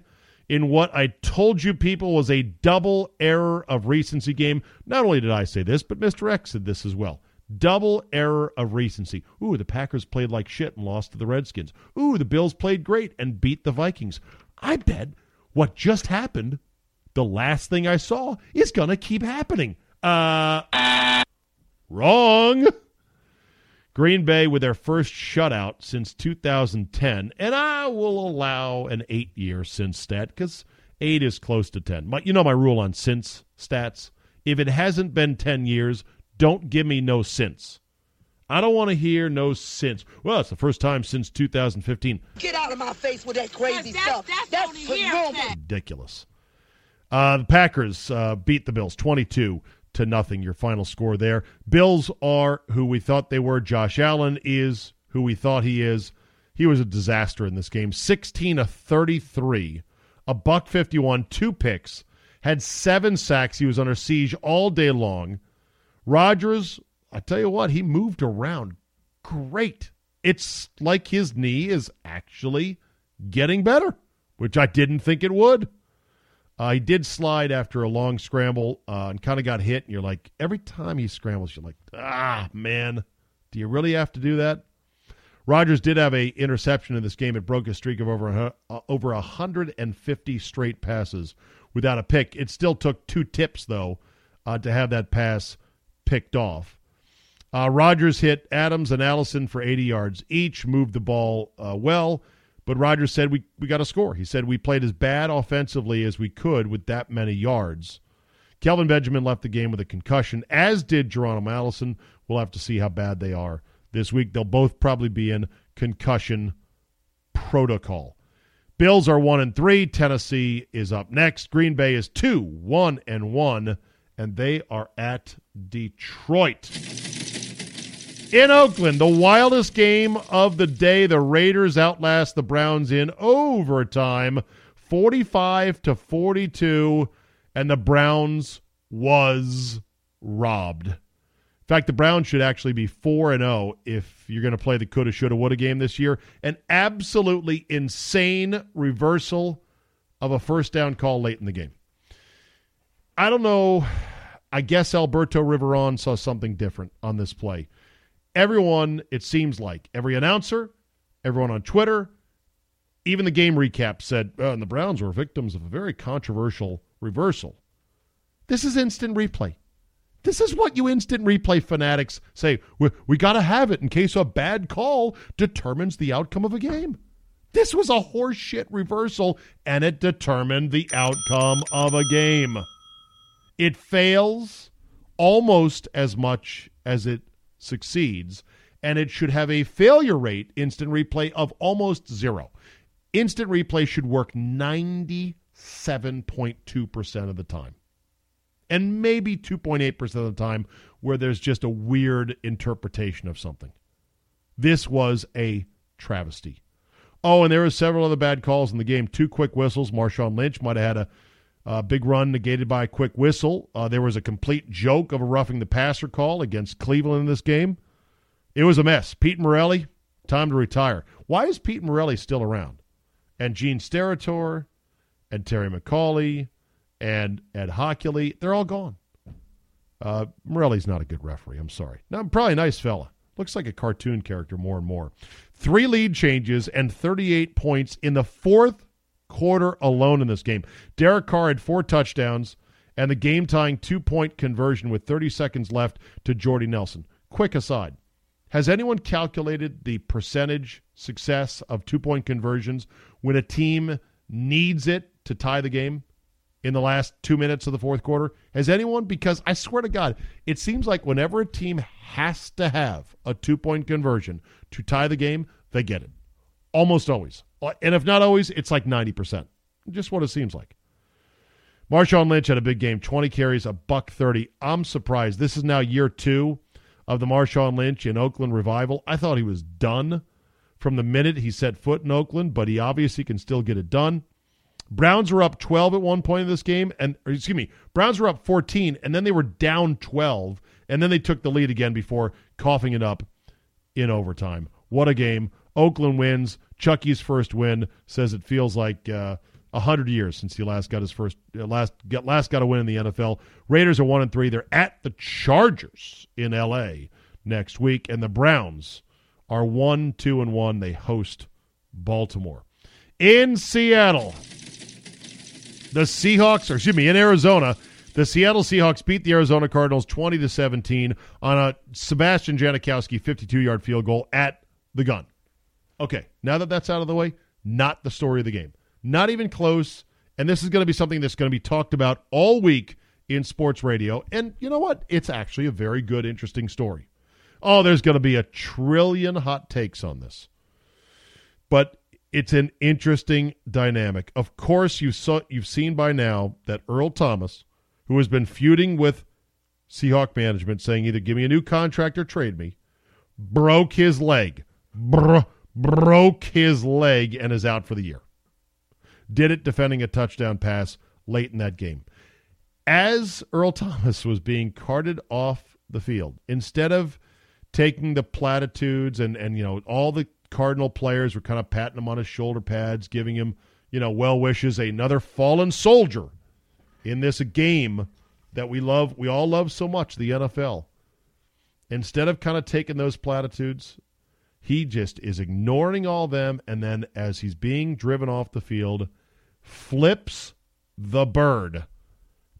in what I told you people was a double error of recency game. Not only did I say this, but Mr. X said this as well. Double error of recency. Ooh, the Packers played like shit and lost to the Redskins. Ooh, the Bills played great and beat the Vikings. I bet what just happened, the last thing I saw, is going to keep happening. Uh Wrong. Green Bay with their first shutout since 2010, and I will allow an eight year since stat because eight is close to 10. My, you know my rule on since stats. If it hasn't been 10 years, don't give me no sense. I don't want to hear no sense. Well, it's the first time since 2015. Get out of my face with that crazy That's- stuff. that's That's only normal. hearsay. Ridiculous. Uh, the Packers uh, beat the Bills 22 to nothing. Your final score there. Bills are who we thought they were. Josh Allen is who we thought he is. He was a disaster in this game. 16 of 33, a buck 51, two picks, had seven sacks. He was under siege all day long. Rodgers, I tell you what, he moved around great. It's like his knee is actually getting better, which I didn't think it would. Uh, he did slide after a long scramble uh, and kind of got hit. And you're like, every time he scrambles, you're like, ah, man, do you really have to do that? Rodgers did have a interception in this game. It broke a streak of over uh, over 150 straight passes without a pick. It still took two tips though uh, to have that pass picked off. Uh, Rodgers hit Adams and Allison for 80 yards each, moved the ball uh, well, but Rodgers said we we got to score. He said we played as bad offensively as we could with that many yards. Kelvin Benjamin left the game with a concussion, as did Geronimo Allison. We'll have to see how bad they are this week. They'll both probably be in concussion protocol. Bills are one and three. Tennessee is up next. Green Bay is two, one and one, and they are at Detroit. In Oakland, the wildest game of the day. The Raiders outlast the Browns in overtime, 45 to 42, and the Browns was robbed In fact, the Browns should actually be 4 and 0 if you're going to play the coulda, shoulda, woulda game this year. An absolutely insane reversal of a first down call late in the game. I don't know. I guess Alberto Riveron saw something different on this play. Everyone, it seems like, every announcer, everyone on Twitter, even the game recap said, oh, and the Browns were victims of a very controversial reversal. This is instant replay. This is what you instant replay fanatics say. We, we got to have it in case a bad call determines the outcome of a game. This was a horseshit reversal, and it determined the outcome of a game. It fails almost as much as it succeeds, and it should have a failure rate, instant replay, of almost zero. Instant replay should work 97.2% of the time and maybe 2.8% of the time where there's just a weird interpretation of something. This was a travesty. Oh, and there were several other bad calls in the game. Two quick whistles. Marshawn Lynch might have had a, a big run negated by a quick whistle. Uh, there was a complete joke of a roughing the passer call against Cleveland in this game. It was a mess. Pete Morelli, time to retire. Why is Pete Morelli still around? And Gene Steratore and Terry McAulay and Ed Hochuli, they're all gone. Uh, Morelli's not a good referee. I'm sorry. Now, probably a nice fella. Looks like a cartoon character more and more. Three lead changes and 38 points in the fourth quarter alone in this game. Derek Carr had four touchdowns and the game tying two point conversion with 30 seconds left to Jordy Nelson. Quick aside Has anyone calculated the percentage success of two point conversions when a team needs it to tie the game? in the last two minutes of the fourth quarter? Has anyone? Because I swear to God, it seems like whenever a team has to have a two point conversion to tie the game, they get it. Almost always. Uh, and if not always, it's like 90%. Just what it seems like. Marshawn Lynch had a big game 20 carries, a buck 30. I'm surprised. This is now year two of the Marshawn Lynch in Oakland revival. I thought he was done from the minute he set foot in Oakland, but he obviously can still get it done. Browns were up 12 at one point in this game, and excuse me, Browns were up 14, and then they were down 12, and then they took the lead again before coughing it up in overtime. What a game! Oakland wins. Chucky's first win says it feels like uh, a uh, hundred years since he last got his first uh, last get last got a win in the NFL. Raiders are one and three. They're at the Chargers in L.A. next week, and the Browns are one two and one. They host Baltimore in Seattle. The Seahawks, or excuse me, in Arizona, the Seattle Seahawks beat the Arizona Cardinals 20 to 17 on a Sebastian Janikowski 52-yard field goal at the gun. Okay, now that that's out of the way, not the story of the game. Not even close. And this is going to be something that's going to be talked about all week in sports radio. And you know what? It's actually a very good, interesting story. Oh, there's going to be a trillion hot takes on this. But it's an interesting dynamic. Of course, you saw you've seen by now that Earl Thomas, who has been feuding with Seahawk management, saying either give me a new contract or trade me, broke his leg. Bro- broke his leg and is out for the year. Did it defending a touchdown pass late in that game. as Earl Thomas was being carted off the field, instead of taking the platitudes and, and you know, all the Cardinal players were kind of patting him on his shoulder pads, giving him, you know, well wishes, another fallen soldier in this game that we love, we all love so much, the NFL. Instead of kind of taking those platitudes, he just is ignoring all them, and then as he's being driven off the field, flips the bird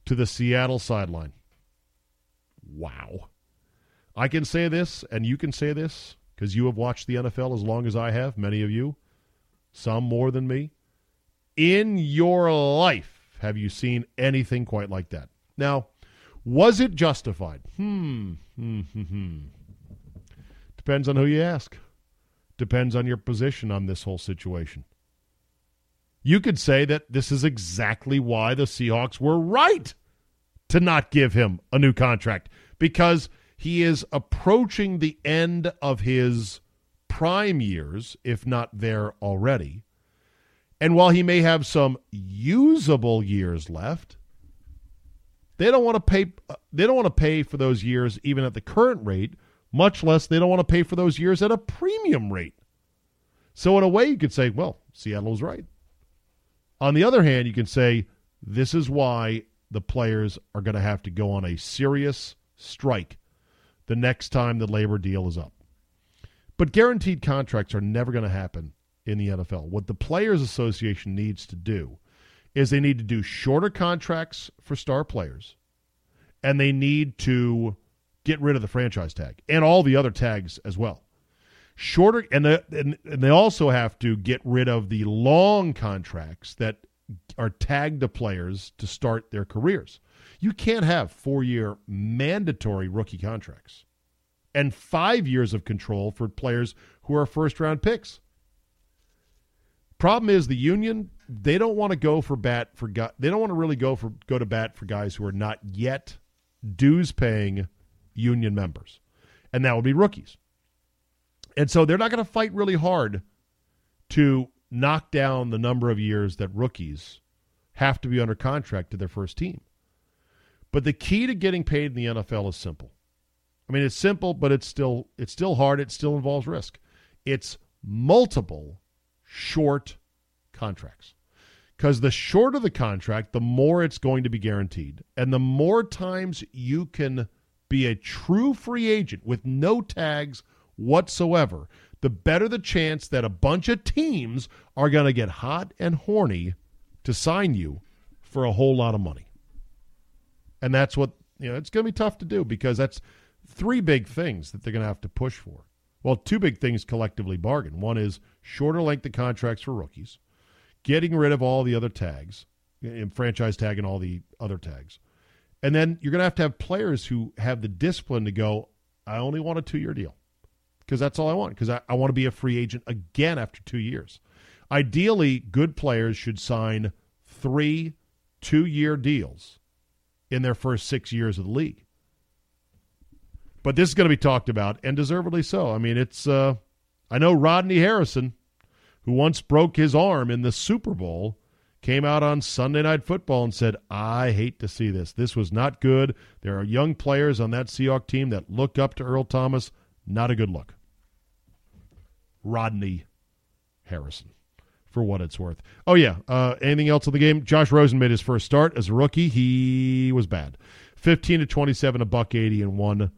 to the Seattle sideline. Wow. I can say this, and you can say this, because you have watched the NFL as long as I have, many of you, some more than me. In your life, have you seen anything quite like that? Now, was it justified? Hmm. Hmm. Hmm. hmm. Depends on who you ask. Depends on your position on this whole situation. You could say that this is exactly why the Seahawks were right to not give him a new contract because he is approaching the end of his prime years, if not there already. And while he may have some usable years left, they don't want to pay uh, they don't want to pay for those years even at the current rate much less they don't want to pay for those years at a premium rate. So, in a way, you could say, well, Seattle right. On the other hand, you can say, this is why the players are going to have to go on a serious strike the next time the labor deal is up. But guaranteed contracts are never going to happen in the NFL. What the Players Association needs to do is they need to do shorter contracts for star players, and they need to get rid of the franchise tag and all the other tags as well. Shorter, and, the, and, and they also have to get rid of the long contracts that are tagged to players to start their careers. You can't have four year mandatory rookie contracts and five years of control for players who are first round picks. Problem is the union they don't want to go for bat for they don't want to really go for go to bat for guys who are not yet dues paying union members, and that would be rookies. And so they're not going to fight really hard to knock down the number of years that rookies have to be under contract to their first team. But the key to getting paid in the NFL is simple. I mean, it's simple, but it's still it's still hard. It still involves risk. It's multiple short contracts. Because the shorter the contract, the more it's going to be guaranteed. And the more times you can be a true free agent with no tags whatsoever, the better the chance that a bunch of teams are going to get hot and horny to sign you for a whole lot of money. And that's what, you know, it's going to be tough to do because that's three big things that they're going to have to push for. Well, two big things collectively bargain. One is shorter length of contracts for rookies, getting rid of all the other tags, and franchise tag and all the other tags, and then you're going to have to have players who have the discipline to go, I only want a two year deal because that's all I want because I, I want to be a free agent again after two years. Ideally, good players should sign three two year deals in their first six years of the league. But this is going to be talked about, and deservedly so. I mean, it's, uh, I know Rodney Harrison, who once broke his arm in the Super Bowl, came out on Sunday Night Football and said, I hate to see this. This was not good. There are young players on that Seahawk team that look up to Earl Thomas. Not a good look. Rodney Harrison, for what it's worth. Oh, yeah. Uh, anything else in the game? Josh Rosen made his first start as a rookie. He was bad. 15 to 27, a buck 80, and one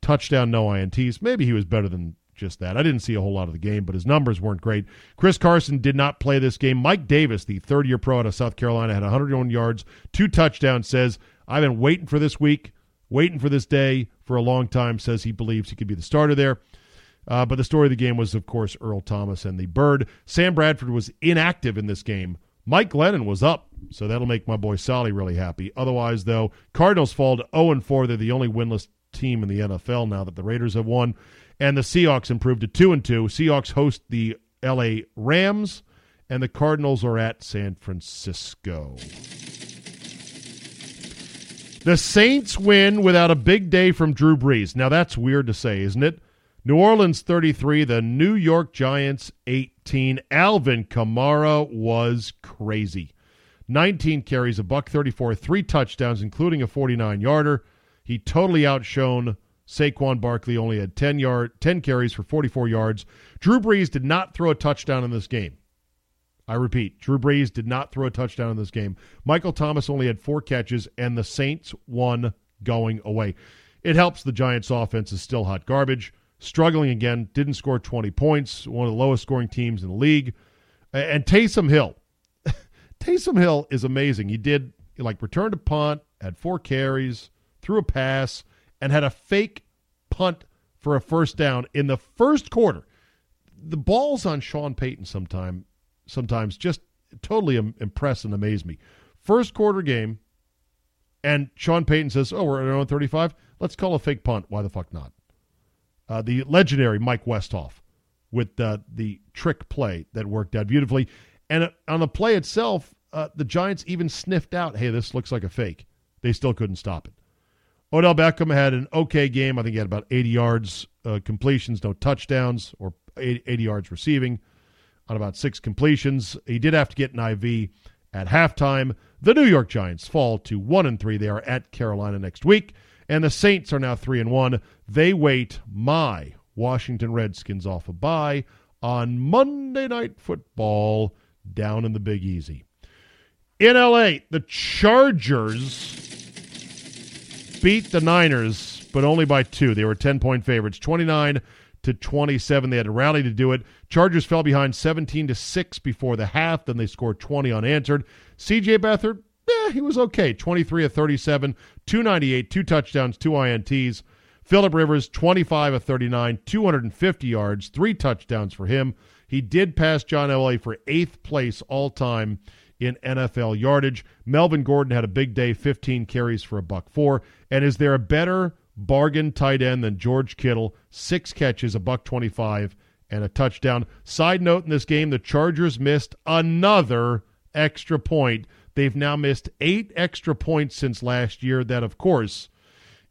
touchdown, no INTs. Maybe he was better than just that. I didn't see a whole lot of the game, but his numbers weren't great. Chris Carson did not play this game. Mike Davis, the third year pro out of South Carolina, had 101 yards, two touchdowns, says, I've been waiting for this week, waiting for this day for a long time, says he believes he could be the starter there. Uh, but the story of the game was, of course, Earl Thomas and the Bird. Sam Bradford was inactive in this game. Mike Glennon was up, so that'll make my boy Sally really happy. Otherwise, though, Cardinals fall to 0 4. They're the only winless team in the NFL now that the Raiders have won and the Seahawks improved to two and two. Seahawks host the L.A. Rams, and the Cardinals are at San Francisco. The Saints win without a big day from Drew Brees. Now that's weird to say, isn't it? New Orleans 33, the New York Giants 18. Alvin Kamara was crazy. 19 carries, a buck 34, three touchdowns, including a 49 yarder. He totally outshone Saquon Barkley, only had 10 yard 10 carries for 44 yards. Drew Brees did not throw a touchdown in this game. I repeat, Drew Brees did not throw a touchdown in this game. Michael Thomas only had four catches, and the Saints won going away. It helps the Giants' offense is still hot garbage. Struggling again, didn't score 20 points, one of the lowest scoring teams in the league. And Taysom Hill. <laughs> Taysom Hill is amazing. He did like returned a punt, had four carries, threw a pass, and had a fake punt for a first down in the first quarter. The balls on Sean Payton sometime sometimes just totally impress and amaze me. First quarter game, and Sean Payton says, "Oh, we're at our own 35. Let's call a fake punt. Why the fuck not?" Uh, the legendary Mike Westhoff with uh, the trick play that worked out beautifully, and on the play itself, uh, the Giants even sniffed out, "Hey, this looks like a fake." They still couldn't stop it. Odell Beckham had an okay game. I think he had about 80 yards uh, completions, no touchdowns, or 80, 80 yards receiving on about six completions. He did have to get an IV at halftime. The New York Giants fall to one and three. They are at Carolina next week, and the Saints are now three and one. They wait my Washington Redskins off a bye on Monday Night Football down in the Big Easy. In LA, the Chargers beat the Niners, but only by two. They were 10 point favorites, 29 to 27. They had to rally to do it. Chargers fell behind 17 to 6 before the half. Then they scored 20 unanswered. CJ Beathard, eh, he was okay. 23 of 37, 298, two touchdowns, two INTs. Philip Rivers, 25 of 39, 250 yards, three touchdowns for him. He did pass John Elway for eighth place all time in NFL yardage. Melvin Gordon had a big day, 15 carries for a buck four. And is there a better bargain tight end than George Kittle? Six catches, a buck 25, and a touchdown. Side note in this game, the Chargers missed another extra point. They've now missed eight extra points since last year. That, of course,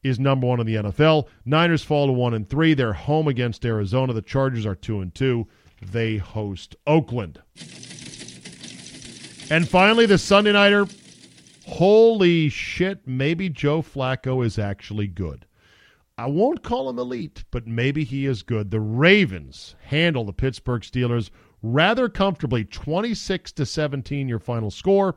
is number one in the NFL. Niners fall to one and three. They're home against Arizona. The Chargers are two and two. They host Oakland. And finally, the Sunday nighter. Holy shit! Maybe Joe Flacco is actually good. I won't call him elite, but maybe he is good. The Ravens handle the Pittsburgh Steelers rather comfortably, 26 to 17 your final score.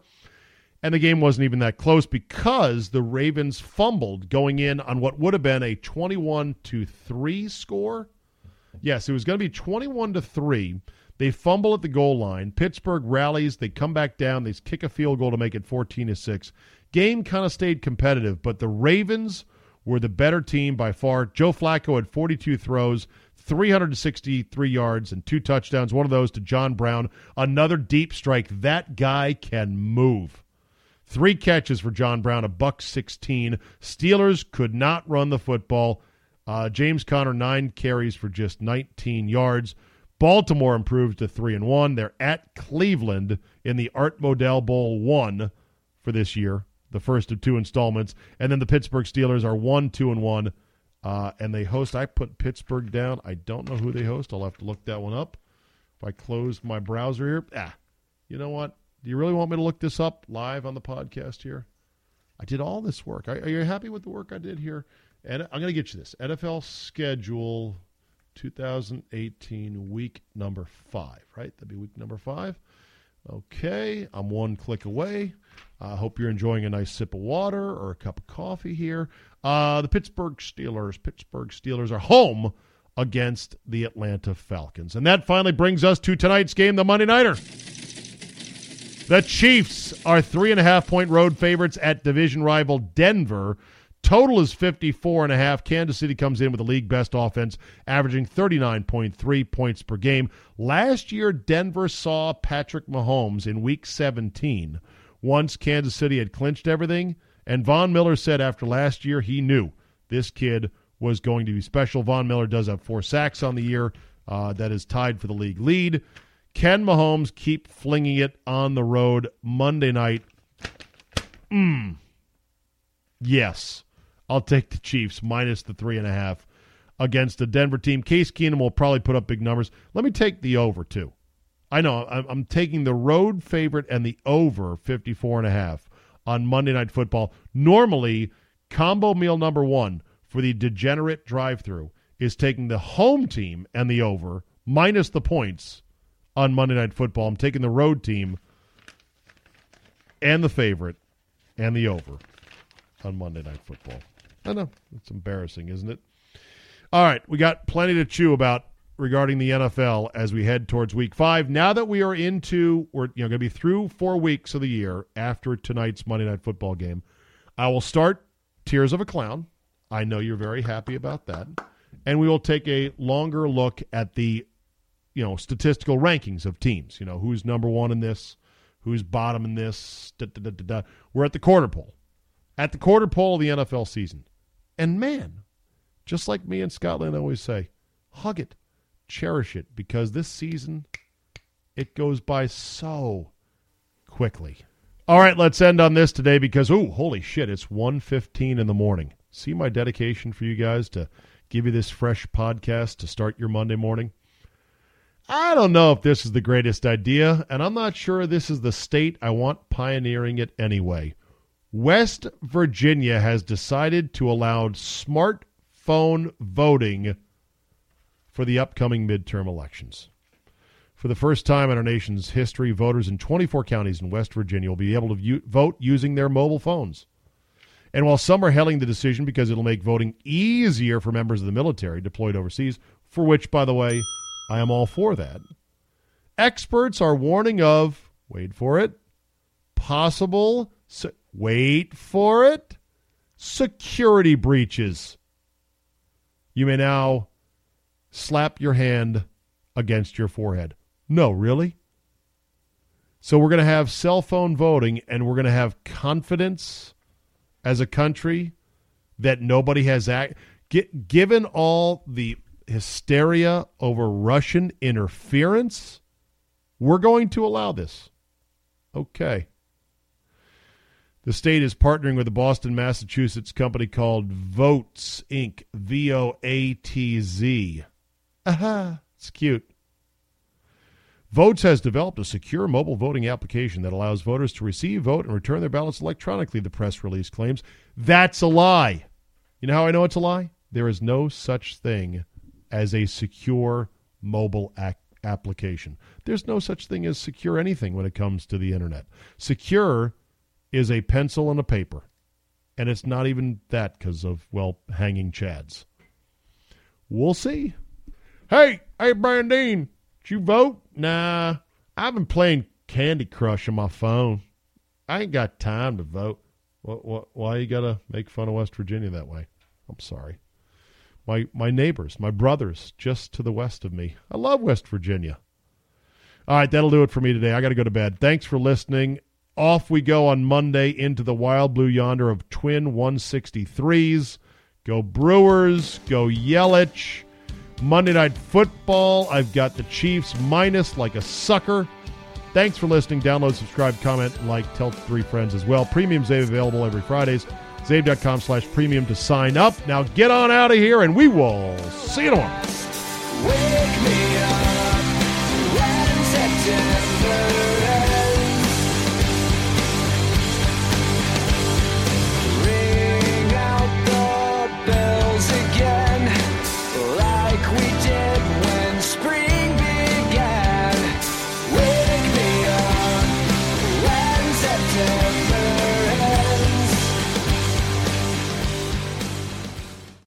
And the game wasn't even that close because the Ravens fumbled going in on what would have been a 21 to 3 score. Yes, it was going to be 21 to 3. They fumble at the goal line. Pittsburgh rallies, they come back down, they kick a field goal to make it 14 to 6. Game kind of stayed competitive, but the Ravens were the better team by far. Joe Flacco had 42 throws, 363 yards, and two touchdowns. One of those to John Brown. Another deep strike. That guy can move. Three catches for John Brown, a buck 16. Steelers could not run the football. Uh, James Conner, nine carries for just 19 yards. Baltimore improves to 3 and 1. They're at Cleveland in the Art Modell Bowl 1 for this year the first of two installments. And then the Pittsburgh Steelers are one, two, and one. Uh, and they host. I put Pittsburgh down. I don't know who they host. I'll have to look that one up. If I close my browser here, ah, you know what? Do you really want me to look this up live on the podcast here? I did all this work. Are, are you happy with the work I did here? And I'm going to get you this NFL schedule 2018 week number five, right? That'd be week number five. Okay, I'm one click away. I uh, hope you're enjoying a nice sip of water or a cup of coffee here. Uh, the Pittsburgh Steelers, Pittsburgh Steelers are home against the Atlanta Falcons. And that finally brings us to tonight's game, the Monday Nighter. The Chiefs are three and a half point road favorites at division rival Denver. Total is 54 and a half. Kansas City comes in with the league best offense, averaging 39.3 points per game. Last year, Denver saw Patrick Mahomes in week 17 once Kansas City had clinched everything. And Von Miller said after last year, he knew this kid was going to be special. Von Miller does have four sacks on the year. Uh, that is tied for the league lead. Can Mahomes keep flinging it on the road Monday night? Mm. Yes. I'll take the Chiefs minus the three and a half against the Denver team. Case Keenum will probably put up big numbers. Let me take the over, too. I know I'm, I'm taking the road favorite and the over 54 and a half on Monday Night Football. Normally, combo meal number one for the degenerate drive-through is taking the home team and the over minus the points on Monday Night Football. I'm taking the road team and the favorite and the over on Monday Night Football. I know it's embarrassing, isn't it? All right, we got plenty to chew about regarding the NFL as we head towards Week Five. Now that we are into, we're you know going to be through four weeks of the year after tonight's Monday Night Football game. I will start Tears of a Clown. I know you're very happy about that, and we will take a longer look at the you know statistical rankings of teams. You know who's number one in this, who's bottom in this. Da, da, da, We're at the quarter pole, at the quarter pole of the NFL season, and man, just like me and Scotland always say, hug it, cherish it, because this season it goes by so quickly. All right, let's end on this today because oh, holy shit, it's 1:15 in the morning. See my dedication for you guys to give you this fresh podcast to start your Monday morning. I don't know if this is the greatest idea, and I'm not sure this is the state I want pioneering it anyway. West Virginia has decided to allow smartphone voting for the upcoming midterm elections. For the first time in our nation's history, voters in 24 counties in West Virginia will be able to vote using their mobile phones. And while some are hailing the decision because it'll make voting easier for members of the military deployed overseas, for which, by the way, I am all for that. Experts are warning of, wait for it, possible, se- wait for it, security breaches. You may now slap your hand against your forehead. No, really? So we're going to have cell phone voting and we're going to have confidence as a country that nobody has act given all the hysteria over Russian interference, we're going to allow this. Okay. The state is partnering with a Boston, Massachusetts company called Voatz Inc. V O A T Z. Aha, it's cute. Voatz has developed a secure mobile voting application that allows voters to receive, vote, and return their ballots electronically, the press release claims. That's a lie. You know how I know it's a lie? There is no such thing as a secure mobile ac- application. There's no such thing as secure anything when it comes to the internet. Secure is a pencil and a paper. And it's not even that because of, well, hanging chads. We'll see. Hey, hey, Brandine, did you vote? Nah, I've been playing Candy Crush on my phone. I ain't got time to vote. What, what, why you got to make fun of West Virginia that way? I'm sorry my my neighbors, my brothers, just to the west of me. I love West Virginia. All right, that'll do it for me today. I got to go to bed. Thanks for listening. Off we go on Monday into the wild blue yonder of twin 163s. Go Brewers, go Yelich. Monday Night Football, I've got the Chiefs minus like a sucker. Thanks for listening. Download, subscribe, comment, like, tell three friends as well. Premiums available every Fridays. Czabe.com slash premium to sign up. Now get on out of here, and we will see you tomorrow.